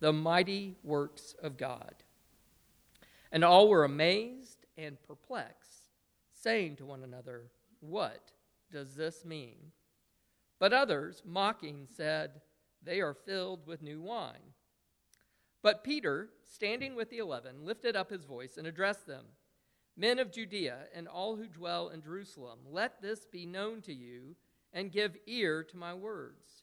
the mighty works of God. And all were amazed and perplexed, saying to one another, What does this mean? But others, mocking, said, They are filled with new wine. But Peter, standing with the eleven, lifted up his voice and addressed them Men of Judea and all who dwell in Jerusalem, let this be known to you, and give ear to my words.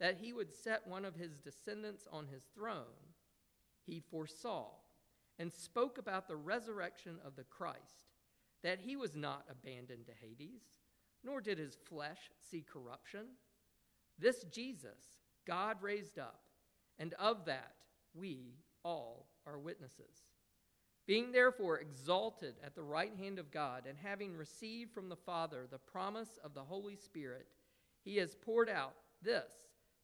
that he would set one of his descendants on his throne, he foresaw and spoke about the resurrection of the Christ that he was not abandoned to Hades, nor did his flesh see corruption. This Jesus God raised up, and of that we all are witnesses. Being therefore exalted at the right hand of God, and having received from the Father the promise of the Holy Spirit, he has poured out this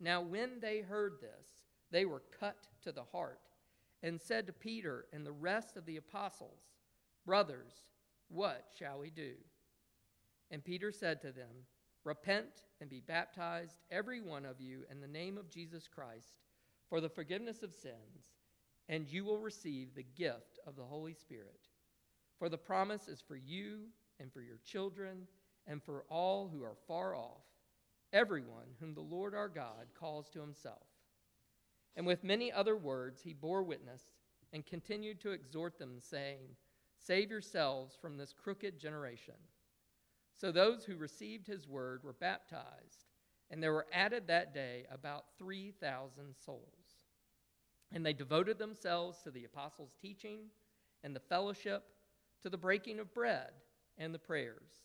Now, when they heard this, they were cut to the heart and said to Peter and the rest of the apostles, Brothers, what shall we do? And Peter said to them, Repent and be baptized, every one of you, in the name of Jesus Christ, for the forgiveness of sins, and you will receive the gift of the Holy Spirit. For the promise is for you and for your children and for all who are far off, everyone whom the Lord our God calls to himself. And with many other words he bore witness and continued to exhort them, saying, Save yourselves from this crooked generation. So those who received his word were baptized, and there were added that day about 3,000 souls. And they devoted themselves to the apostles' teaching and the fellowship, to the breaking of bread and the prayers.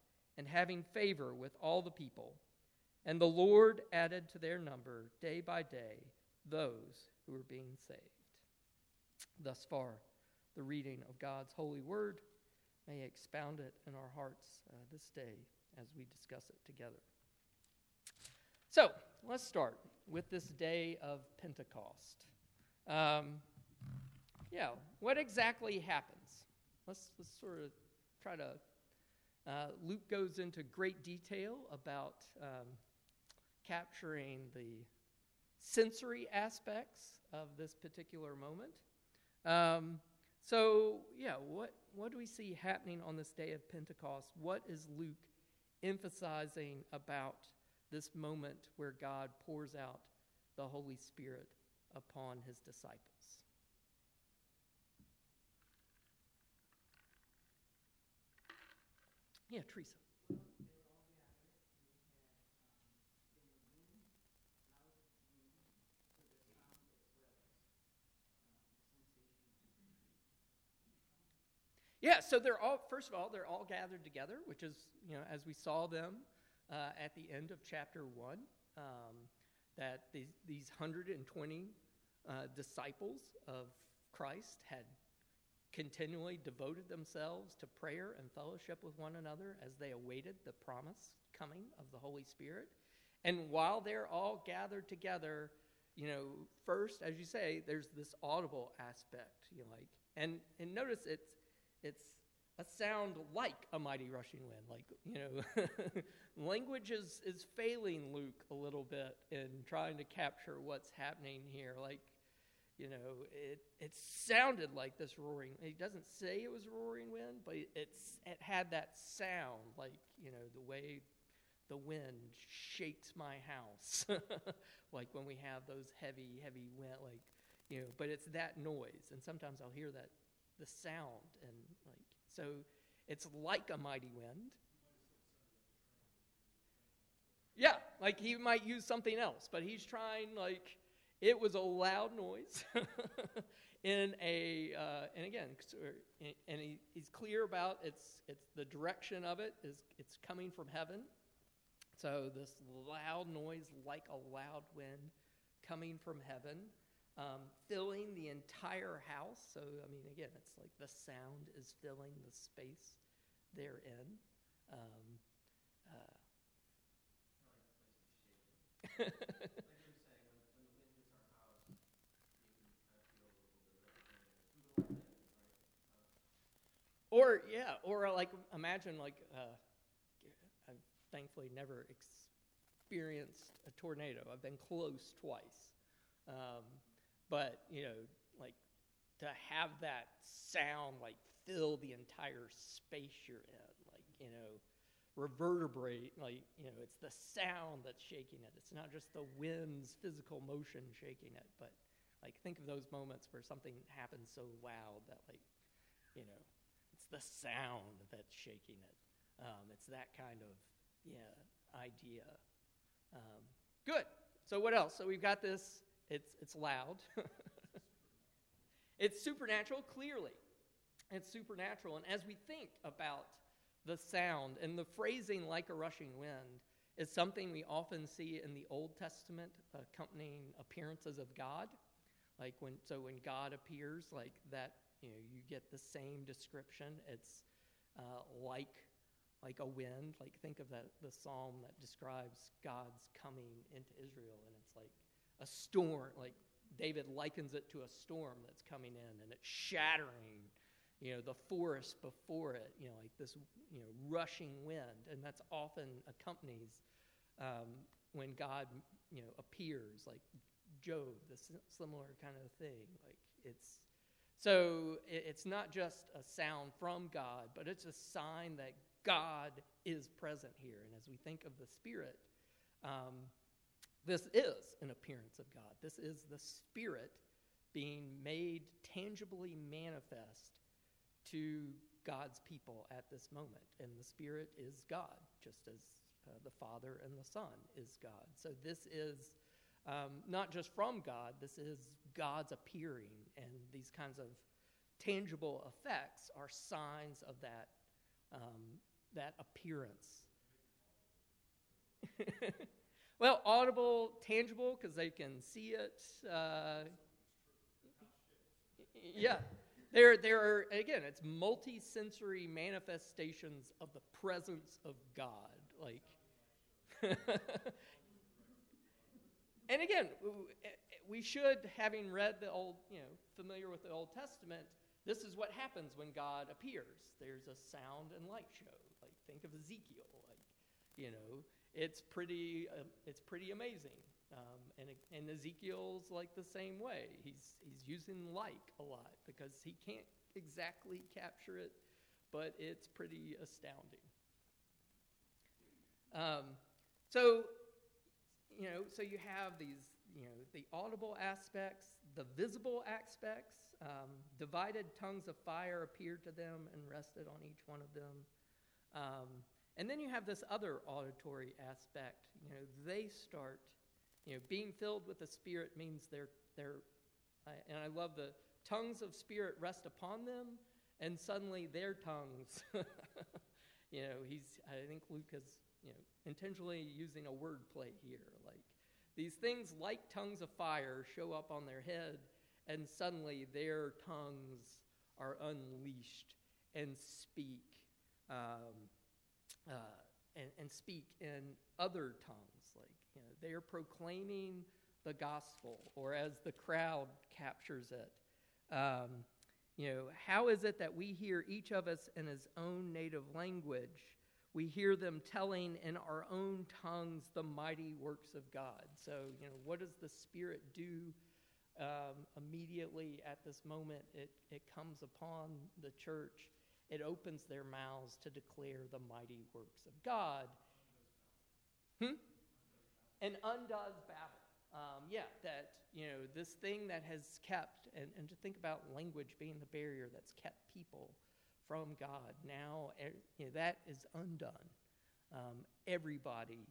and having favor with all the people. And the Lord added to their number day by day those who were being saved. Thus far, the reading of God's holy word. May expound it in our hearts uh, this day as we discuss it together. So, let's start with this day of Pentecost. Um, yeah, what exactly happens? Let's, let's sort of try to. Uh, Luke goes into great detail about um, capturing the sensory aspects of this particular moment. Um, so, yeah, what, what do we see happening on this day of Pentecost? What is Luke emphasizing about this moment where God pours out the Holy Spirit upon his disciples? Yeah, Teresa. Yeah, so they're all, first of all, they're all gathered together, which is, you know, as we saw them uh, at the end of chapter 1, um, that these, these 120 uh, disciples of Christ had continually devoted themselves to prayer and fellowship with one another as they awaited the promise coming of the Holy Spirit. And while they're all gathered together, you know, first, as you say, there's this audible aspect, you like, and, and notice it's, it's a sound like a mighty rushing wind. Like, you know, language is, is failing Luke a little bit in trying to capture what's happening here. Like, you know, it, it sounded like this roaring. He doesn't say it was a roaring wind, but it's, it had that sound, like, you know, the way the wind shakes my house. like when we have those heavy, heavy wind, like, you know, but it's that noise. And sometimes I'll hear that the sound and like so it's like a mighty wind. Yeah, like he might use something else, but he's trying like it was a loud noise in a uh, and again and he, he's clear about it's it's the direction of it is it's coming from heaven so this loud noise like a loud wind coming from heaven um, filling the entire house. So, I mean, again, it's like the sound is filling the space therein. Um, uh, or yeah, or like imagine like uh, I've thankfully never experienced a tornado. I've been close twice. Um, but, you know, like to have that sound like fill the entire space you're in, like, you know, reverberate, like, you know, it's the sound that's shaking it. It's not just the wind's physical motion shaking it, but like think of those moments where something happens so loud that like, you know, the sound that's shaking it. Um, it's that kind of, yeah, idea. Um, good. So what else? So we've got this it's, it's loud. it's supernatural, clearly. It's supernatural. And as we think about the sound and the phrasing like a rushing wind is something we often see in the Old Testament accompanying appearances of God. Like when, so when God appears, like that, you know, you get the same description. It's uh, like, like a wind. Like think of that, the psalm that describes God's coming into Israel, and it's like a storm, like David likens it to a storm that's coming in and it's shattering, you know, the forest before it, you know, like this, you know, rushing wind. And that's often accompanies um, when God, you know, appears, like Job, the similar kind of thing. Like it's, so it's not just a sound from God, but it's a sign that God is present here. And as we think of the Spirit, um, this is an appearance of God. This is the Spirit being made tangibly manifest to God's people at this moment. And the Spirit is God, just as uh, the Father and the Son is God. So this is um, not just from God, this is God's appearing, and these kinds of tangible effects are signs of that, um, that appearance. well, audible, tangible, because they can see it. Uh, yeah. There, there are, again, it's multi-sensory manifestations of the presence of God. Like, and again, we should, having read the old, you know, familiar with the Old Testament, this is what happens when God appears. There's a sound and light show. Like, think of Ezekiel. Like, you know, it's pretty, uh, it's pretty amazing. Um, and, and Ezekiel's like the same way. He's, he's using like a lot because he can't exactly capture it, but it's pretty astounding. Um, so, you know, so you have these, you know, the audible aspects, the visible aspects. Um, divided tongues of fire appeared to them and rested on each one of them. Um, and then you have this other auditory aspect. You know, they start you know, being filled with the Spirit means they're, they're and I love the tongues of Spirit rest upon them, and suddenly their tongues, you know, he's, I think Luke is, you know, intentionally using a word play here. Like these things like tongues of fire show up on their head, and suddenly their tongues are unleashed and speak, um, uh, and, and speak in other tongues you know, they are proclaiming the gospel, or as the crowd captures it. Um, you know, how is it that we hear each of us in his own native language? We hear them telling in our own tongues the mighty works of God. So, you know, what does the Spirit do um, immediately at this moment? It, it comes upon the church, it opens their mouths to declare the mighty works of God. Hmm? and undoes Babel. Um, yeah, that, you know, this thing that has kept, and, and to think about language being the barrier that's kept people from God, now you know, that is undone. Um, everybody,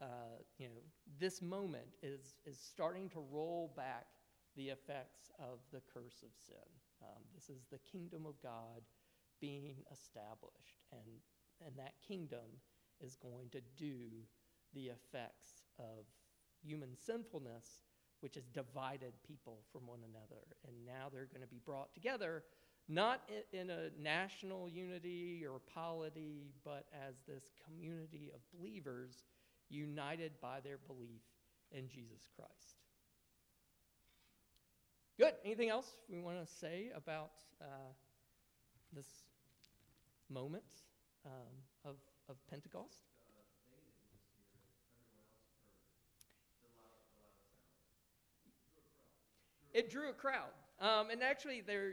uh, you know, this moment is, is starting to roll back the effects of the curse of sin. Um, this is the kingdom of God being established, and, and that kingdom is going to do the effects of human sinfulness, which has divided people from one another. And now they're going to be brought together, not in a national unity or polity, but as this community of believers united by their belief in Jesus Christ. Good. Anything else we want to say about uh, this moment um, of, of Pentecost? it drew a crowd. Um, and actually, there,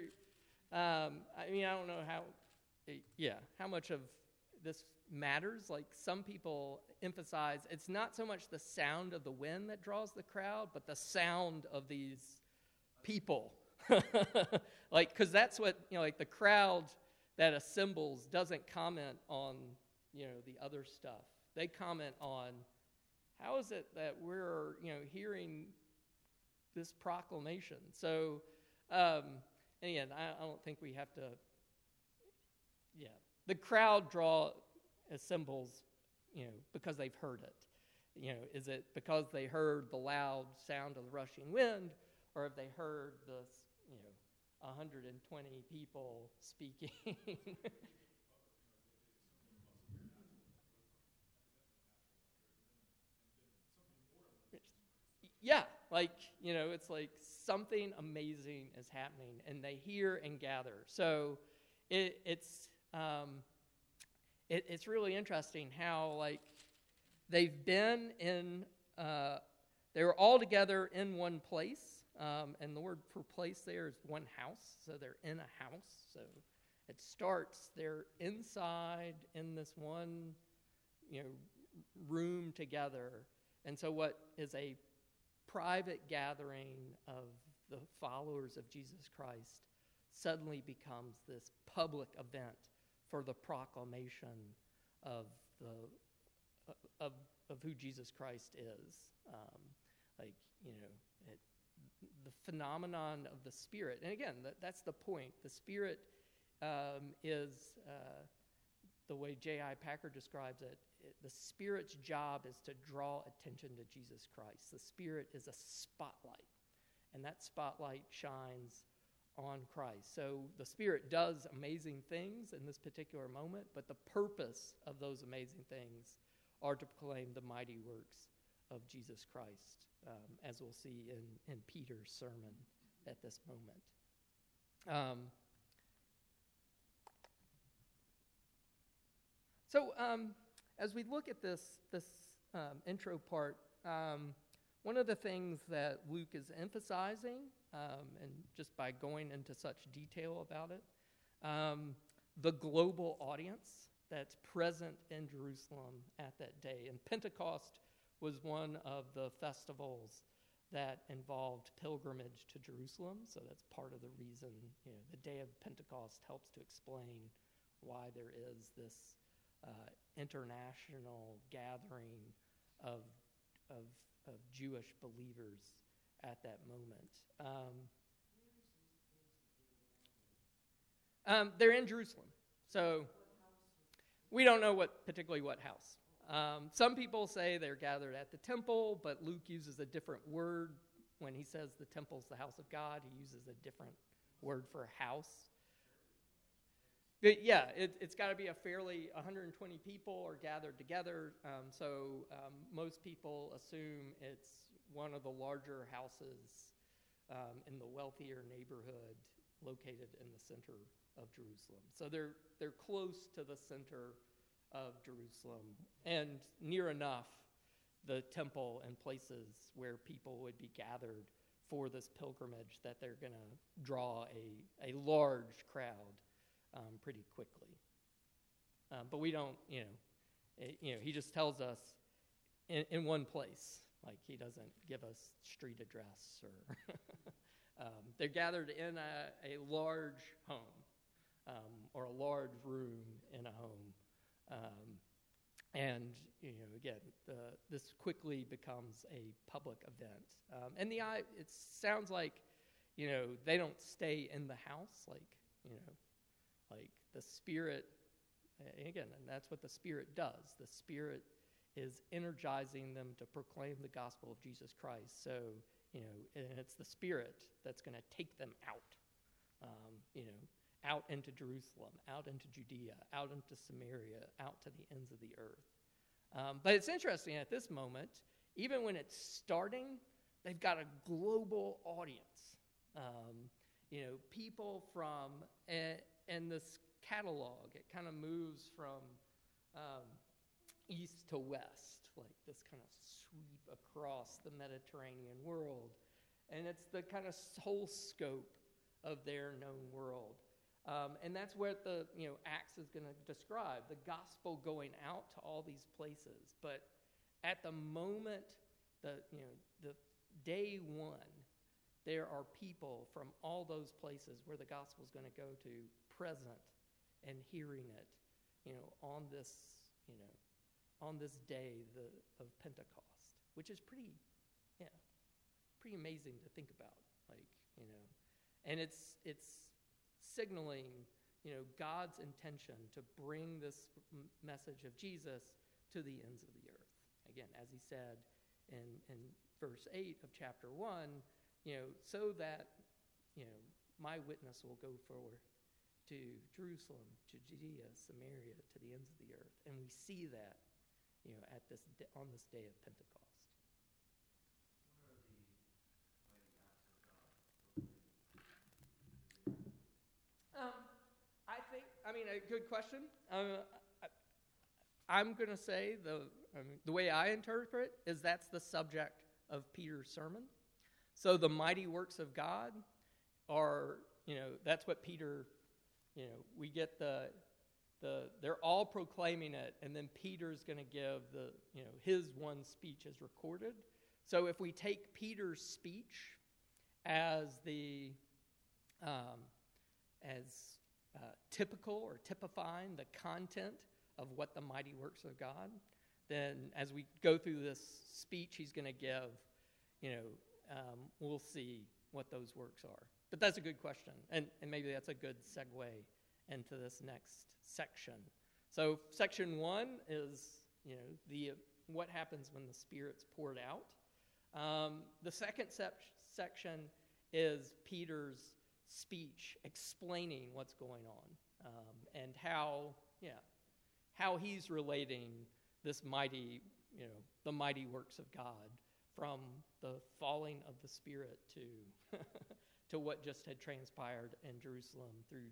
um, I mean, I don't know how, yeah, how much of this matters. Like some people emphasize it's not so much the sound of the wind that draws the crowd, but the sound of these people. like, because that's what, you know, like the crowd that assembles doesn't comment on, you know, the other stuff. They comment on how is it that we're, you know, hearing this proclamation. So, um, again, I, I don't think we have to, yeah. The crowd draw assembles, you know, because they've heard it. You know, is it because they heard the loud sound of the rushing wind, or have they heard the, you know, 120 people speaking? yeah, like, you know, it's like something amazing is happening, and they hear and gather. So it, it's, um, it, it's really interesting how, like, they've been in, uh, they were all together in one place. Um, and the word for place there is one house. So they're in a house. So it starts, they're inside in this one, you know, room together. And so what is a private gathering of the followers of Jesus Christ suddenly becomes this public event for the proclamation of the of of who Jesus Christ is. Um, like you know, it, the phenomenon of the Spirit, and again, that, that's the point. The Spirit um, is uh, the way J.I. Packer describes it. The Spirit's job is to draw attention to Jesus Christ. The Spirit is a spotlight, and that spotlight shines on Christ. So the Spirit does amazing things in this particular moment, but the purpose of those amazing things are to proclaim the mighty works of Jesus Christ, um, as we'll see in, in Peter's sermon at this moment. Um, so, um, as we look at this, this um, intro part, um, one of the things that Luke is emphasizing, um, and just by going into such detail about it, um, the global audience that's present in Jerusalem at that day. And Pentecost was one of the festivals that involved pilgrimage to Jerusalem. So that's part of the reason, you know, the day of Pentecost helps to explain why there is this uh, international gathering of, of, of, Jewish believers at that moment. Um, um, they're in Jerusalem. So we don't know what particularly what house. Um, some people say they're gathered at the temple, but Luke uses a different word when he says the temple's the house of God. He uses a different word for house. Yeah, it, has got to be a fairly 120 people are gathered together. Um, so um, most people assume it's one of the larger houses um, in the wealthier neighborhood located in the center of Jerusalem. So they're, they're close to the center of Jerusalem and near enough the temple and places where people would be gathered for this pilgrimage that they're going to draw a, a large crowd um, pretty quickly. Um, but we don't, you know, it, you know, he just tells us in, in one place. Like he doesn't give us street address or. um, they're gathered in a, a large home um, or a large room in a home. Um, and you know, again, the, this quickly becomes a public event. Um, and the it sounds like, you know, they don't stay in the house, like you know, like the Spirit. Again, and that's what the Spirit does. The Spirit is energizing them to proclaim the gospel of Jesus Christ. So you know, and it's the Spirit that's going to take them out. Um, you know, out into Jerusalem, out into Judea, out into Samaria, out to the ends of the earth. Um, but it's interesting at this moment, even when it's starting, they've got a global audience. Um, you know, people from, and, and this catalog, it kind of moves from um, east to west, like this kind of sweep across the Mediterranean world. And it's the kind of whole scope of their known world. Um, and that's what the you know Acts is going to describe the gospel going out to all these places. But at the moment, the you know the day one, there are people from all those places where the gospel is going to go to present and hearing it, you know, on this you know on this day the, of Pentecost, which is pretty yeah pretty amazing to think about, like you know, and it's it's signaling you know, God's intention to bring this message of Jesus to the ends of the earth. Again, as he said in, in verse 8 of chapter 1, you know, so that, you know, my witness will go forward to Jerusalem, to Judea, Samaria, to the ends of the earth. And we see that, you know, at this on this day of Pentecost. Um, I think, I mean, a good question. Um, I, am going to say the, I mean, the way I interpret is that's the subject of Peter's sermon. So the mighty works of God are, you know, that's what Peter, you know, we get the, the, they're all proclaiming it, and then Peter's going to give the, you know, his one speech is recorded. So if we take Peter's speech as the, um, as uh, typical or typifying the content of what the mighty works of God, then as we go through this speech he's going to give, you know, um, we'll see what those works are. But that's a good question, and, and maybe that's a good segue into this next section. So, section one is, you know, the what happens when the Spirit's poured out. Um, the second sep- section is Peter's speech explaining what's going on um, and how, yeah, how he's relating this mighty, you know, the mighty works of God from the falling of the Spirit to, to what just had transpired in Jerusalem through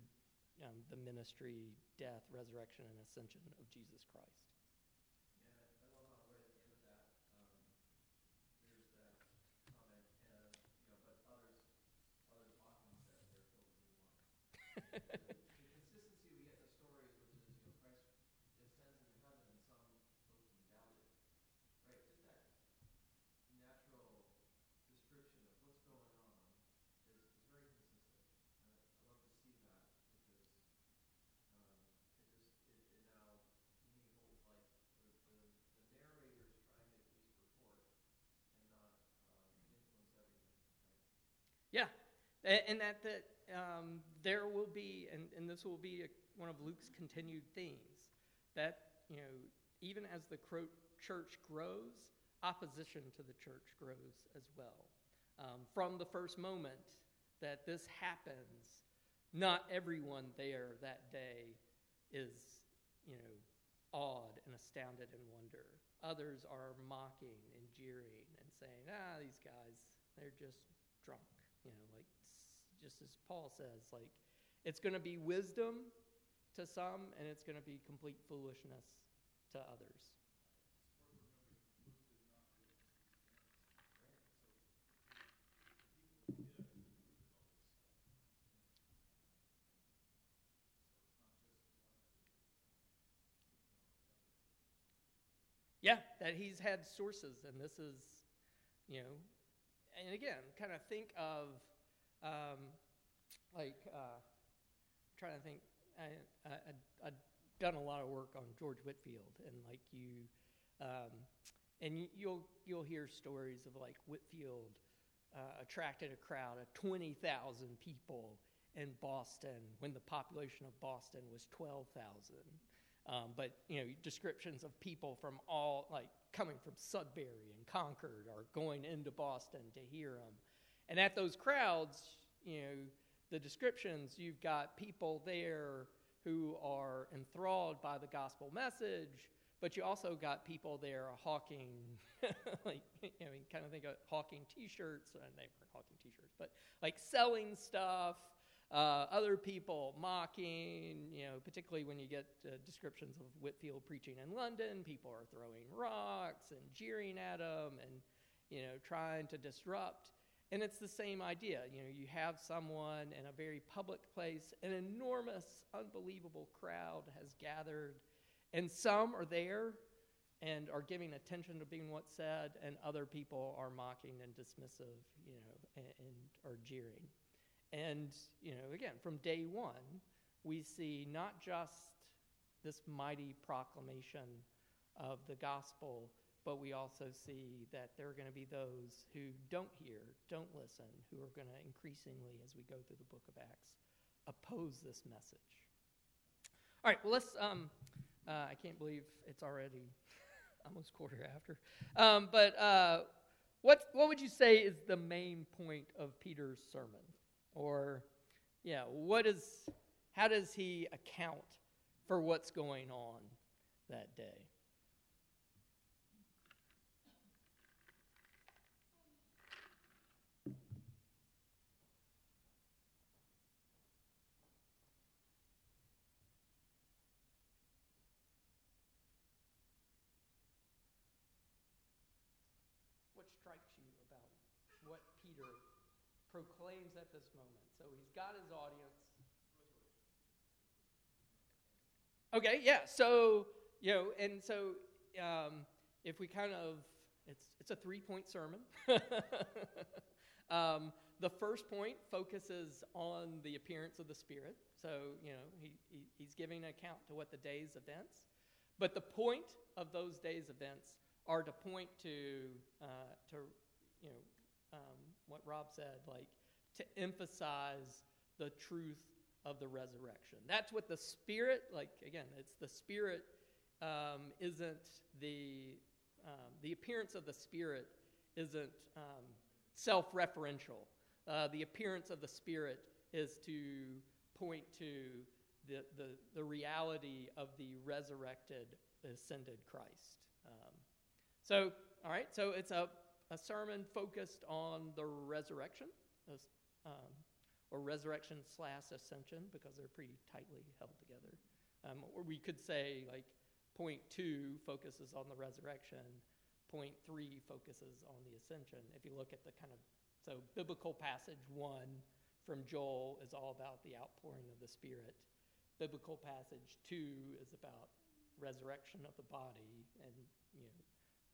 um, the ministry, death, resurrection, and ascension of Jesus Christ. Yeah, and that, that um, there will be, and, and this will be a, one of Luke's continued themes, that, you know, even as the cro- church grows, opposition to the church grows as well. Um, from the first moment that this happens, not everyone there that day is, you know, awed and astounded and wonder. Others are mocking and jeering and saying, ah, these guys, they're just drunk. You know, like just as Paul says, like it's going to be wisdom to some and it's going to be complete foolishness to others. Yeah, that he's had sources, and this is, you know, and again, kind of think of um, like uh, trying to think. I, I, I've done a lot of work on George Whitefield, and like you, um, and you, you'll you'll hear stories of like Whitefield uh, attracted a crowd of twenty thousand people in Boston when the population of Boston was twelve thousand. Um, but you know, descriptions of people from all like coming from Sudbury and Concord are going into Boston to hear him. And at those crowds, you know, the descriptions, you've got people there who are enthralled by the gospel message, but you also got people there hawking, like, you know, kind of think of hawking t shirts. Uh, they weren't hawking t shirts, but like selling stuff. Uh, other people mocking, you know, particularly when you get uh, descriptions of Whitefield preaching in London, people are throwing rocks and jeering at him and, you know, trying to disrupt. And it's the same idea. You know, you have someone in a very public place, an enormous, unbelievable crowd has gathered, and some are there and are giving attention to being what's said, and other people are mocking and dismissive, you know, and, and are jeering. And, you know, again, from day one, we see not just this mighty proclamation of the gospel, but we also see that there are going to be those who don't hear, don't listen, who are going to increasingly, as we go through the book of Acts, oppose this message. All right, well, let's. Um, uh, I can't believe it's already almost quarter after. Um, but uh, what, what would you say is the main point of Peter's sermon? Or, yeah, what is, how does he account for what's going on that day? Proclaims at this moment. So he's got his audience. Okay, yeah. So, you know, and so um, if we kind of, it's, it's a three point sermon. um, the first point focuses on the appearance of the Spirit. So, you know, he, he, he's giving an account to what the day's events. But the point of those days' events are to point to, uh, to you know, Rob said, like to emphasize the truth of the resurrection. That's what the Spirit, like again, it's the Spirit um, isn't the um, the appearance of the Spirit isn't um, self-referential. Uh, the appearance of the Spirit is to point to the, the, the reality of the resurrected, ascended Christ. Um, so, all right, so it's a, a sermon focused on the resurrection, um, or resurrection slash ascension, because they're pretty tightly held together. Um, or we could say, like, point two focuses on the resurrection, point three focuses on the ascension. If you look at the kind of, so biblical passage one from Joel is all about the outpouring of the Spirit. Biblical passage two is about resurrection of the body and,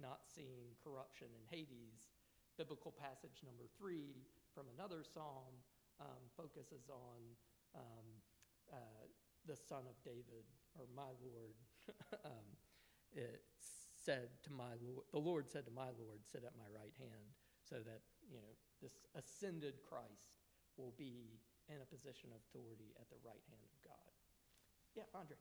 not seeing corruption in Hades. Biblical passage number three from another psalm um, focuses on um, uh, the Son of David, or my Lord. um, it said to my Lord, the Lord said to my Lord, "Sit at my right hand," so that you know this ascended Christ will be in a position of authority at the right hand of God. Yeah, Andre.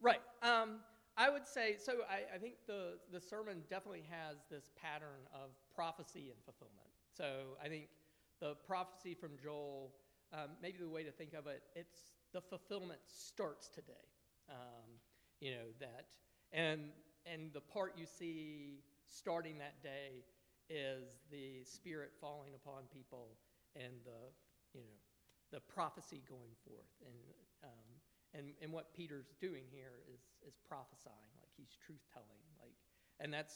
Right. Um, I would say so. I, I, think the, the sermon definitely has this pattern of prophecy and fulfillment. So I think the prophecy from Joel, um, maybe the way to think of it, it's the fulfillment starts today. Um, you know that, and and the part you see starting that day is the Spirit falling upon people and the you know the prophecy going forth and and, and what Peter's doing here is, is prophesying, like he's truth telling. Like, and that's,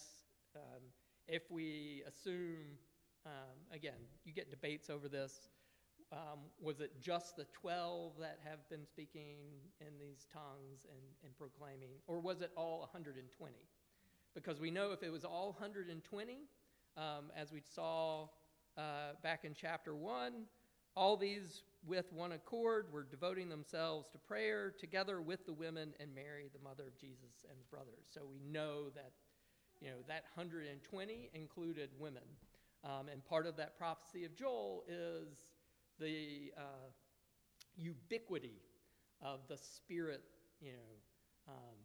um, if we assume, um, again, you get debates over this. Um, was it just the 12 that have been speaking in these tongues and, and proclaiming, or was it all 120? Because we know if it was all 120, um, as we saw uh, back in chapter 1, all these with one accord were devoting themselves to prayer together with the women and Mary, the mother of Jesus, and his brothers. So we know that, you know, that 120 included women. Um, and part of that prophecy of Joel is the uh, ubiquity of the Spirit, you know, um,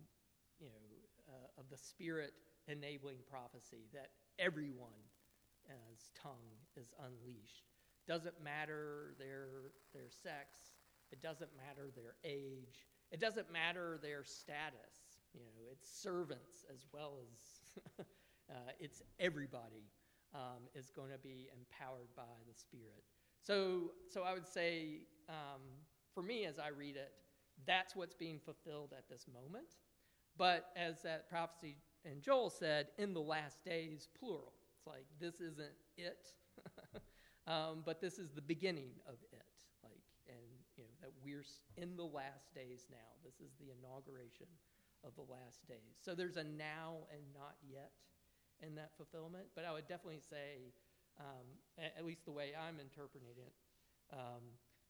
you know, uh, of the Spirit enabling prophecy that everyone's tongue is unleashed. Doesn't matter their, their sex, it doesn't matter their age, it doesn't matter their status. You know, it's servants as well as uh, it's everybody um, is going to be empowered by the Spirit. So, so I would say, um, for me, as I read it, that's what's being fulfilled at this moment. But as that prophecy and Joel said, in the last days, plural. It's like this isn't it. Um, but this is the beginning of it. Like, and you know that we're in the last days now. This is the inauguration of the last days. So there's a now and not yet in that fulfillment. But I would definitely say, um, at least the way I'm interpreting it, um,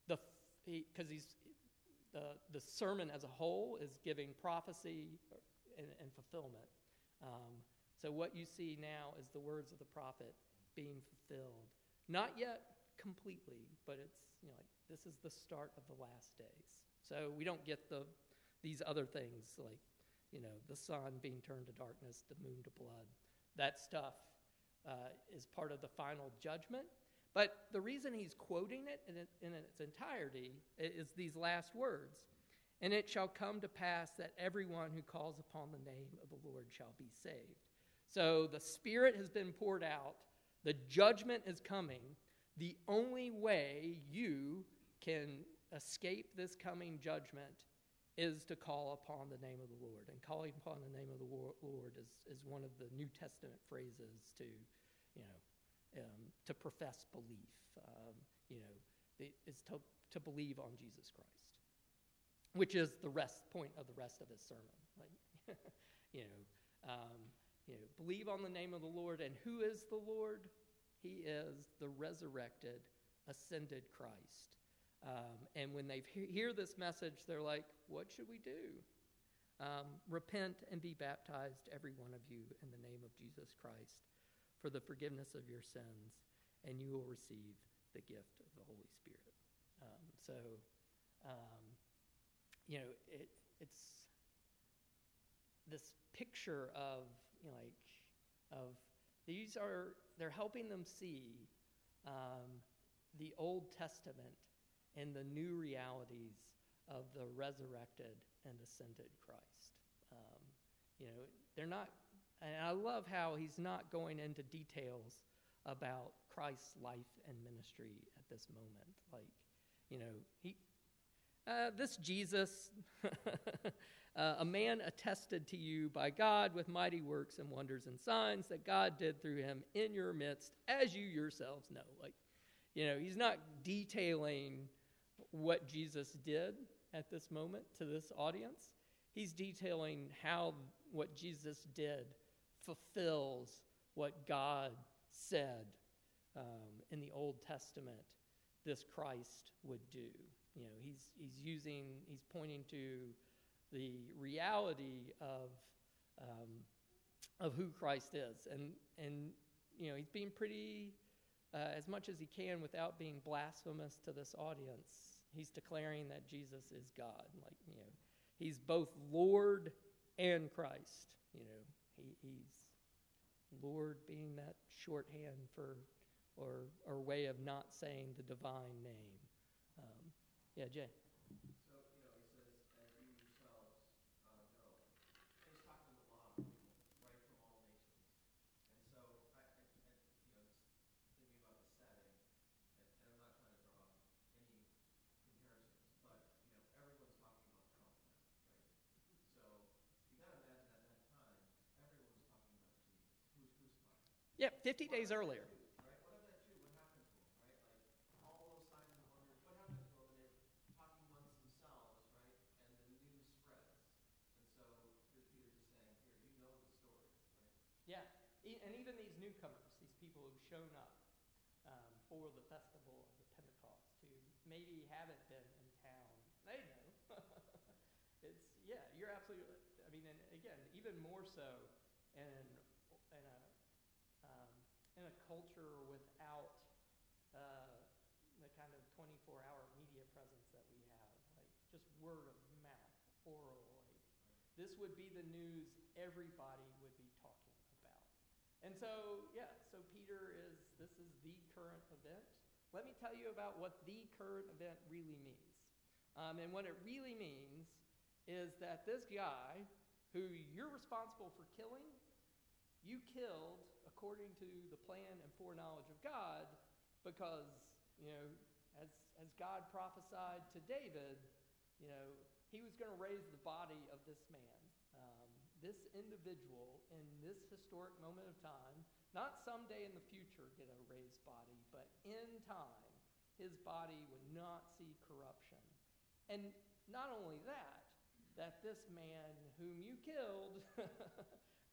the because he, he's the the sermon as a whole is giving prophecy and, and fulfillment. Um, so what you see now is the words of the prophet being fulfilled. Not yet completely, but it's, you know, like this is the start of the last days. So we don't get the these other things like, you know, the sun being turned to darkness, the moon to blood. That stuff uh, is part of the final judgment. But the reason he's quoting it in, it in its entirety is these last words. And it shall come to pass that everyone who calls upon the name of the Lord shall be saved. So the Spirit has been poured out the judgment is coming. The only way you can escape this coming judgment is to call upon the name of the Lord. And calling upon the name of the Lord is, is one of the New Testament phrases to, you know, um, to profess belief. Um, you know, is to, to believe on Jesus Christ, which is the rest point of the rest of his sermon. Like, you know, um, you know, believe on the name of the Lord, and who is the Lord? He is the resurrected, ascended Christ. Um, and when they hear this message, they're like, "What should we do?" Um, repent and be baptized, every one of you, in the name of Jesus Christ, for the forgiveness of your sins, and you will receive the gift of the Holy Spirit. Um, so, um, you know, it, it's this picture of, you know, like, of these are, they're helping them see um, the Old Testament and the new realities of the resurrected and ascended Christ. Um, you know, they're not, and I love how he's not going into details about Christ's life and ministry at this moment. Like, you know, he, uh, this Jesus, uh, a man attested to you by God with mighty works and wonders and signs that God did through him in your midst, as you yourselves know. Like, you know, he's not detailing what Jesus did at this moment to this audience. He's detailing how what Jesus did fulfills what God said um, in the Old Testament this Christ would do. You know, he's, he's using, he's pointing to the reality of, um, of who Christ is. And, and, you know, he's being pretty, uh, as much as he can without being blasphemous to this audience. He's declaring that Jesus is God. Like, you know, he's both Lord and Christ. You know, he, he's Lord being that shorthand for or, or way of not saying the divine name. Um, yeah, Jay. Yeah, 50 days earlier. Yeah, and even these newcomers, these people who've shown up um, for the festival of the Pentecost, who maybe haven't been in town, they know. it's yeah, you're absolutely. I mean, and again, even more so in a um, in a culture without uh, the kind of 24-hour media presence that we have, like just word of mouth, oral. Like this would be the news everybody would be talking about. and so, yeah, so Peter is, this is the current event. Let me tell you about what the current event really means. Um, and what it really means is that this guy, who you're responsible for killing, you killed according to the plan and foreknowledge of God because, you know, as, as God prophesied to David, you know, he was going to raise the body of this man. Um, this individual in this historic moment of time, not someday in the future get a raised body, but in time, his body would not see corruption. And not only that, that this man whom you killed,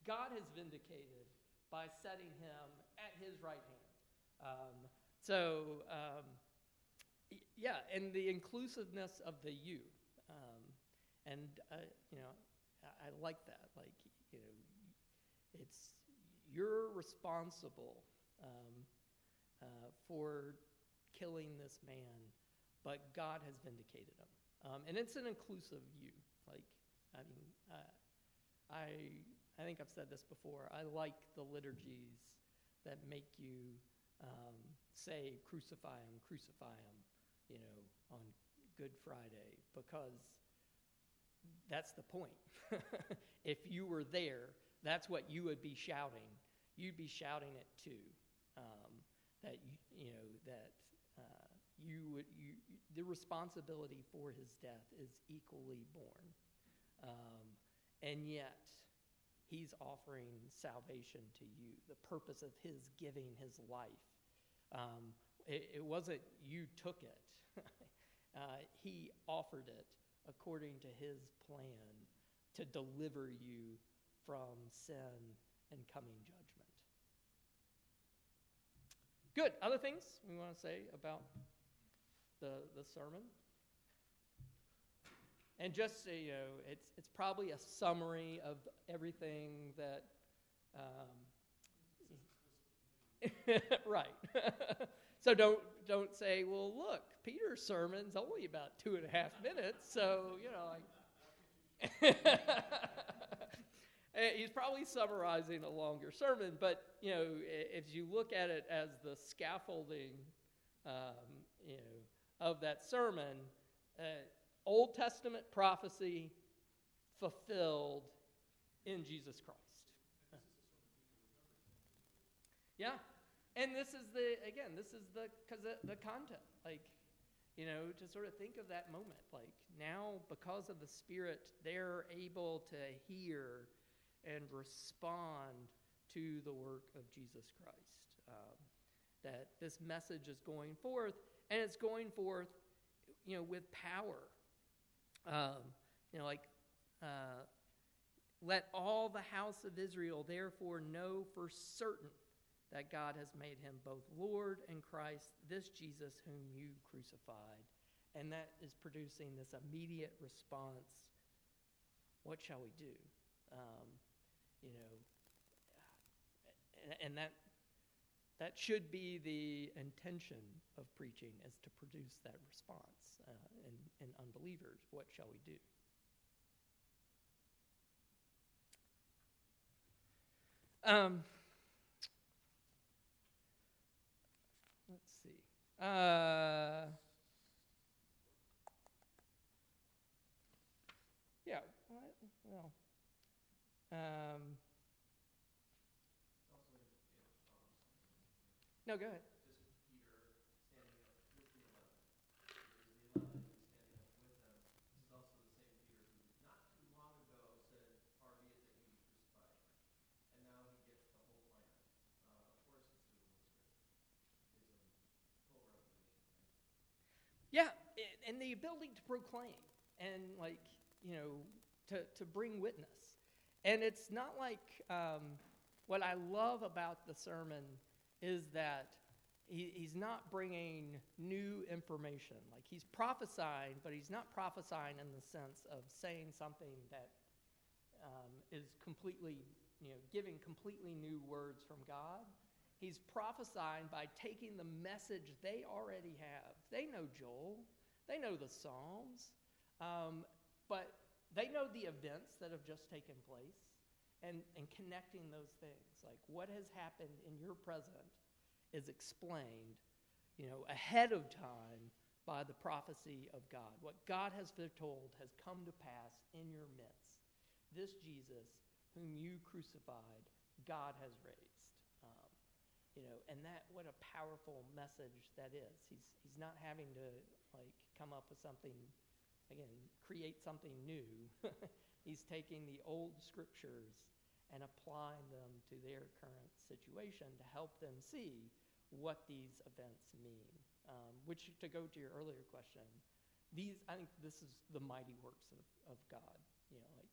God has vindicated by setting him at his right hand. Um, so, um, yeah, and the inclusiveness of the you. And, uh, you know, I, like that. Like, you know, it's you're responsible um, uh, for killing this man, but God has vindicated him. Um, and it's an inclusive you. Like, I mean, uh, I, I think I've said this before. I like the liturgies that make you um, say, crucify him, crucify him, you know, on Good Friday, because that's the point. if you were there, that's what you would be shouting. You'd be shouting it too. Um, that you, you know that uh, you would you, the responsibility for his death is equally borne, um, and yet He's offering salvation to you, the purpose of His giving His life. Um, it, it, wasn't you took it, uh, He offered it according to His plan to deliver you from sin and coming judgment. Good. Other things we want to say about the, the sermon? And just so you know, it's, it's probably a summary of everything that. Um, right. so don't don't say, well, look, Peter's sermon's only about two and a half minutes, so you know, like. He's probably summarizing a longer sermon, but you know, if you look at it as the scaffolding, um, you know, of that sermon, uh, Old Testament prophecy fulfilled in Jesus Christ. Yeah. And this is the, again, this is the, because the, the content. Like, you know, to sort of think of that moment. Like, now, because of the Spirit, they're able to hear and respond to the work of Jesus Christ. Um, that this message is going forth, and it's going forth, you know, with power. Um, you know, like, uh, let all the house of Israel therefore know for certain that God has made him both Lord and Christ, this Jesus whom you crucified. And that is producing this immediate response. What shall we do? Um, you know, and, and that that should be the intention of preaching is to produce that response uh, in, in unbelievers what shall we do um, let's see uh, yeah well um, No, go ahead. Yeah, and the ability to proclaim and like you know to to bring witness, and it's not like um, what I love about the sermon is that he, he's not bringing new information. Like he's prophesying, but he's not prophesying in the sense of saying something that um, is completely, you know, giving completely new words from God. He's prophesying by taking the message they already have. They know Joel, they know the Psalms, um, but they know the events that have just taken place and, and connecting those things. Like what has happened in your present is explained, you know, ahead of time by the prophecy of God. What God has foretold has come to pass in your midst. This Jesus, whom you crucified, God has raised. You know, and that what a powerful message that is. He's he's not having to like come up with something again, create something new. he's taking the old scriptures and applying them to their current situation to help them see what these events mean. Um, which, to go to your earlier question, these I think this is the mighty works of, of God. You know, like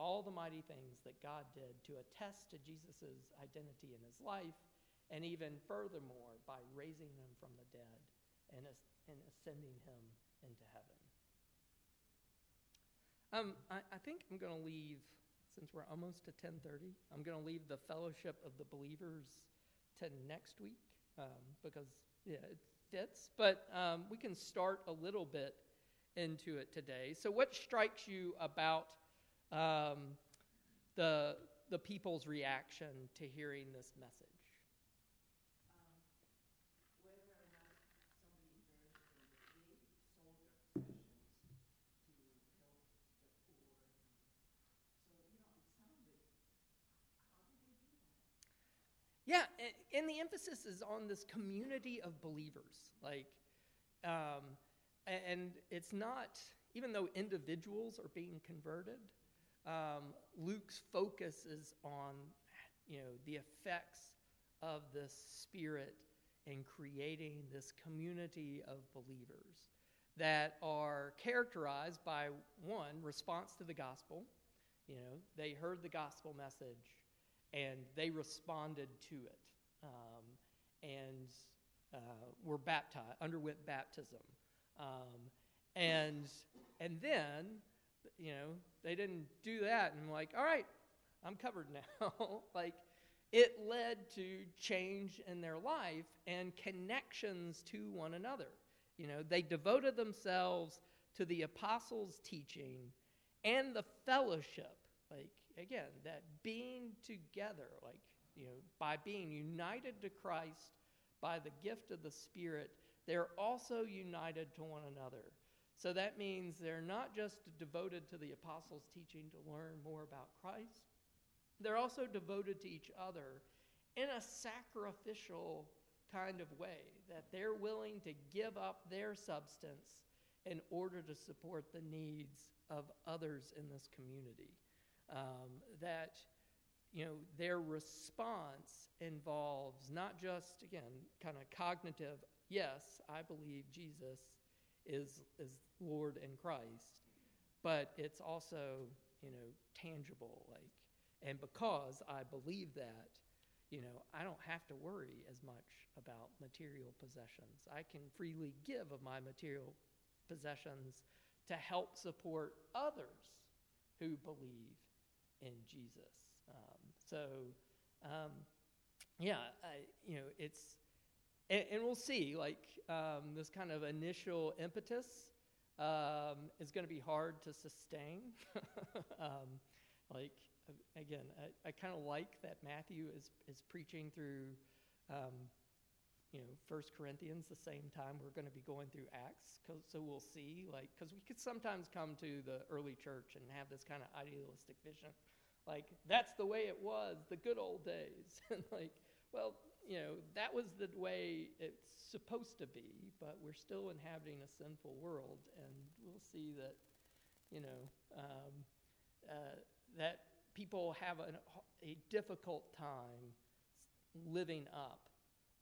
all the mighty things that God did to attest to Jesus' identity in his life, and even furthermore by raising him from the dead and, and ascending him into heaven. Um, I, I think I'm going to leave since we're almost to 10:30, I'm going to leave the fellowship of the believers to next week um, because yeah, it fits. But um, we can start a little bit into it today. So, what strikes you about um, the the people's reaction to hearing this message? Yeah, and the emphasis is on this community of believers. Like, um, and it's not, even though individuals are being converted, um, Luke's focus is on, you know, the effects of this Spirit in creating this community of believers that are characterized by one response to the gospel. You know, they heard the gospel message and they responded to it um, and uh, were baptized, underwent baptism. Um, and, and then, you know, they didn't do that and I'm like, all right, I'm covered now. like, it led to change in their life and connections to one another. You know, they devoted themselves to the apostles' teaching and the fellowship. Like, again, that being together, like, you know, by being united to Christ by the gift of the Spirit, they're also united to one another. So that means they're not just devoted to the apostles' teaching to learn more about Christ, they're also devoted to each other in a sacrificial kind of way, that they're willing to give up their substance in order to support the needs of others in this community. Um, that you know their response involves not just again kind of cognitive yes i believe jesus is is lord and christ but it's also you know tangible like and because i believe that you know, I don't have to worry as much about material possessions. I can freely give of my material possessions to help support others who believe in Jesus. Um, so, um, yeah, I, you know, it's, and, and we'll see, like, um, this kind of initial impetus um, is going to be hard to sustain. Um, like, again, I, I kind of like that Matthew is, is preaching through, um, you know, First Corinthians the same time we're going to be going through Acts. so we'll see, like, because we could sometimes come to the early church and have this kind of idealistic vision, like that's the way it was, the good old days, and like, well, you know, that was the way it's supposed to be, but we're still inhabiting a sinful world, and we'll see that, you know, um, uh, that people have a, a difficult time living up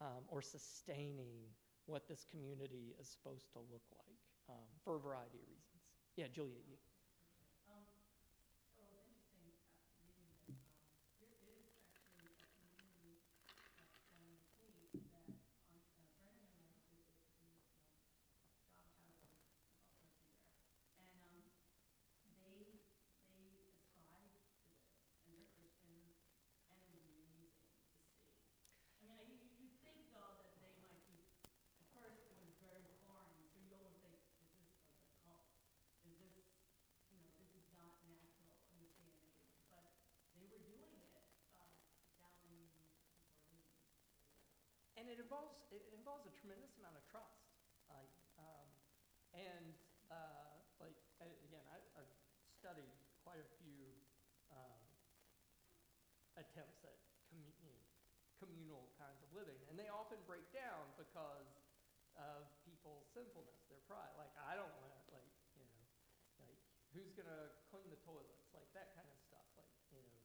um, or sustaining what this community is supposed to look like um, for a variety of reasons. Yeah, Julia, you. and it involves it involves a tremendous amount of trust. Like, um, and uh, like again, I, have studied quite a few um, attempts at commun- communal kinds of living, and they often break down because of people's sinfulness, their pride. Like, I don't want to, like, you know, like who's gonna clean the toilets, like that kind of stuff. Like, you know,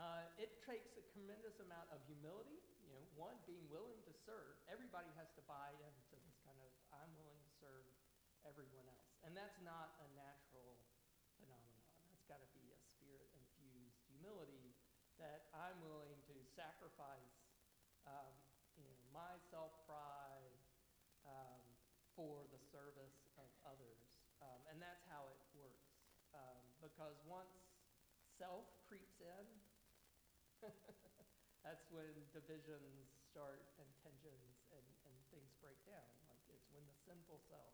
uh, it takes a tremendous amount of humility you know, one, being willing to serve. Everybody has to buy into this kind of, I'm willing to serve everyone else. And that's not a natural phenomenon. That's got to be a spirit infused humility that I'm willing to sacrifice um, you know, my self pride um, for the service of others. Um, and that's how it works. Um, because once self creeps in, that's when divisions start and tensions and, and things break down. Like it's sinful self,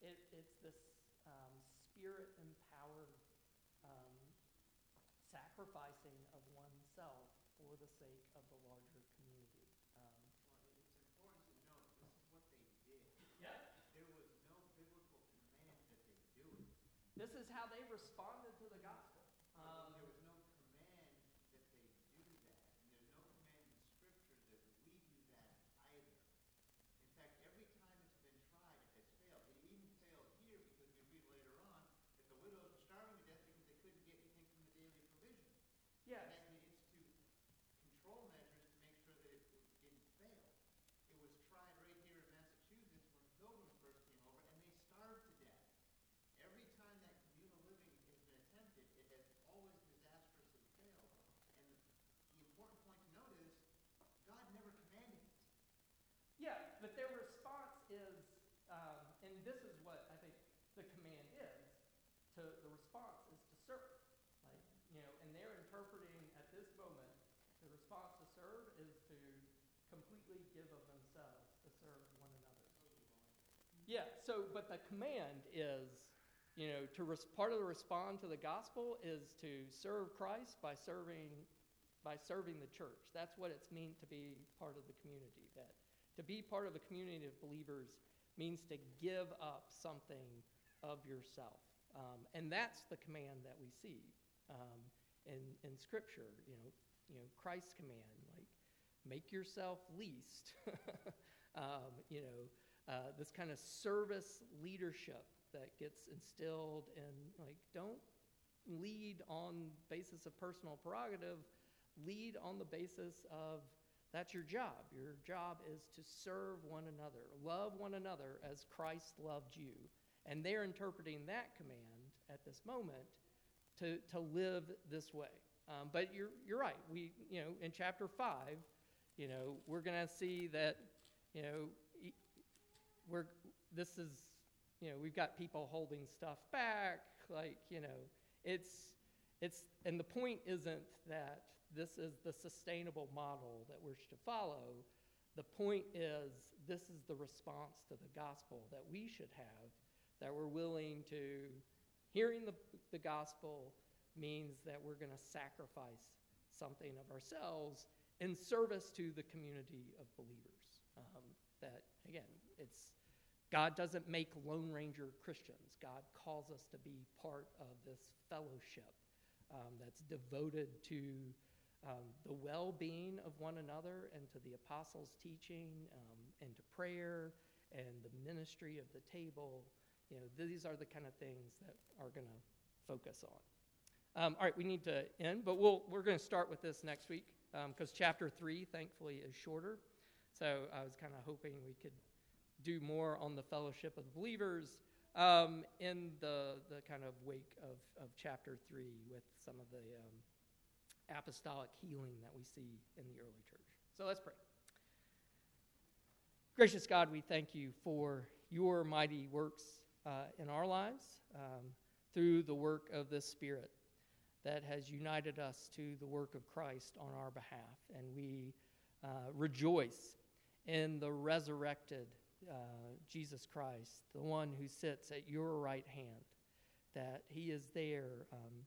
it, it's this um, spirit empowered um, sacrificing of oneself for the sake of the larger community. Um, well, it's important to note this is what they did. Yeah. There was no biblical command that they do it. This is how they responded to the gospel. Um, there was no this is what I think the command is. To the response is to serve. Like you know, and they're interpreting at this moment the response to serve is to completely give of themselves to serve one another. Yeah. So, but the command is, you know, to res- part of the respond to the gospel is to serve Christ by serving by serving the church. That's what it's mean to be part of the community. That to be part of a community of believers means to give up something of yourself. Um, and that's the command that we see um, in, in Scripture. You know, you know, Christ's command, like make yourself least. um, you know, uh, this kind of service leadership that gets instilled in like don't lead on basis of personal prerogative lead on the basis of that's your job your job is to serve one another love one another as christ loved you and they're interpreting that command at this moment to, to live this way. Um, but you're, you're right. We, you know, in chapter 5, you know, we're going to see that, you know, we're, this is, you know, we've got people holding stuff back. Like, you know, it's, it's, and the point isn't that this is the sustainable model that we're to follow. The point is, this is the response to the gospel that we should have that we're willing to, hearing the, the gospel means that we're going to sacrifice something of ourselves in service to the community of believers. Um, that, again, it's God doesn't make Lone Ranger Christians. God calls us to be part of this fellowship um, that's devoted to um, the well being of one another and to the apostles' teaching um, and to prayer and the ministry of the table you know, these are the kind of things that are going to focus on. Um, all right, we need to end, but we'll, we're going to start with this next week because um, chapter three, thankfully, is shorter. So I was kind of hoping we could do more on the fellowship of the believers um, in the, the kind of wake of, of chapter three with some of the um, apostolic healing that we see in the early church. So let's pray. Gracious God, we thank you for your mighty works uh, in our lives um, through the work of the Spirit that has united us to the work of Christ on our behalf. And we uh, rejoice in the resurrected uh, Jesus Christ, the one who sits at your right hand, that he is there um,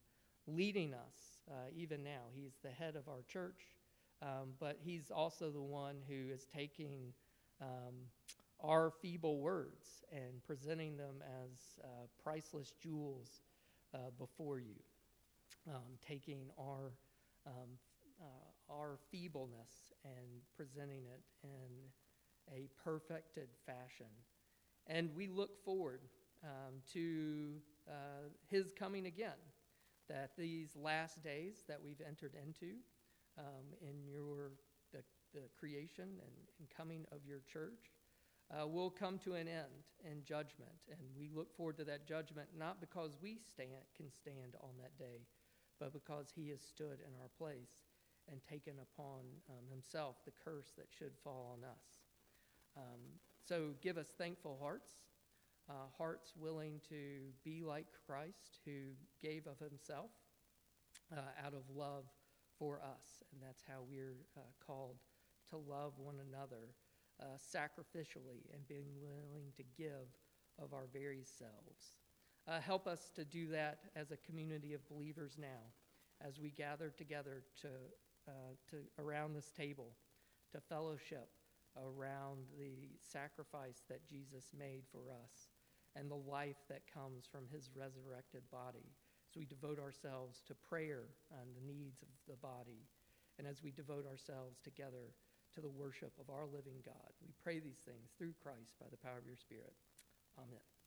leading us uh, even now. He's the head of our church, um, but he's also the one who is taking um, our feeble words and presenting them as uh, priceless jewels uh, before you, um, taking our, um, uh, our feebleness and presenting it in a perfected fashion. And we look forward um, to uh, his coming again, that these last days that we've entered into um, in your, the, the creation and, and coming of your church uh, will come to an end in judgment. And we look forward to that judgment not because we stand, can stand on that day, but because he has stood in our place and taken upon um, himself the curse that should fall on us. Um, so give us thankful hearts, uh, hearts willing to be like Christ, who gave of himself uh, out of love for us. And that's how we're uh, called to love one another uh, sacrificially and being willing to give of our very selves. Uh, help us to do that as a community of believers now, as we gather together to, uh, to around this table, to fellowship around the sacrifice that Jesus made for us and the life that comes from his resurrected body. As we devote ourselves to prayer and the needs of the body, and as we devote ourselves together to the worship of our living God. We pray these things through Christ by the power of your Spirit. Amen.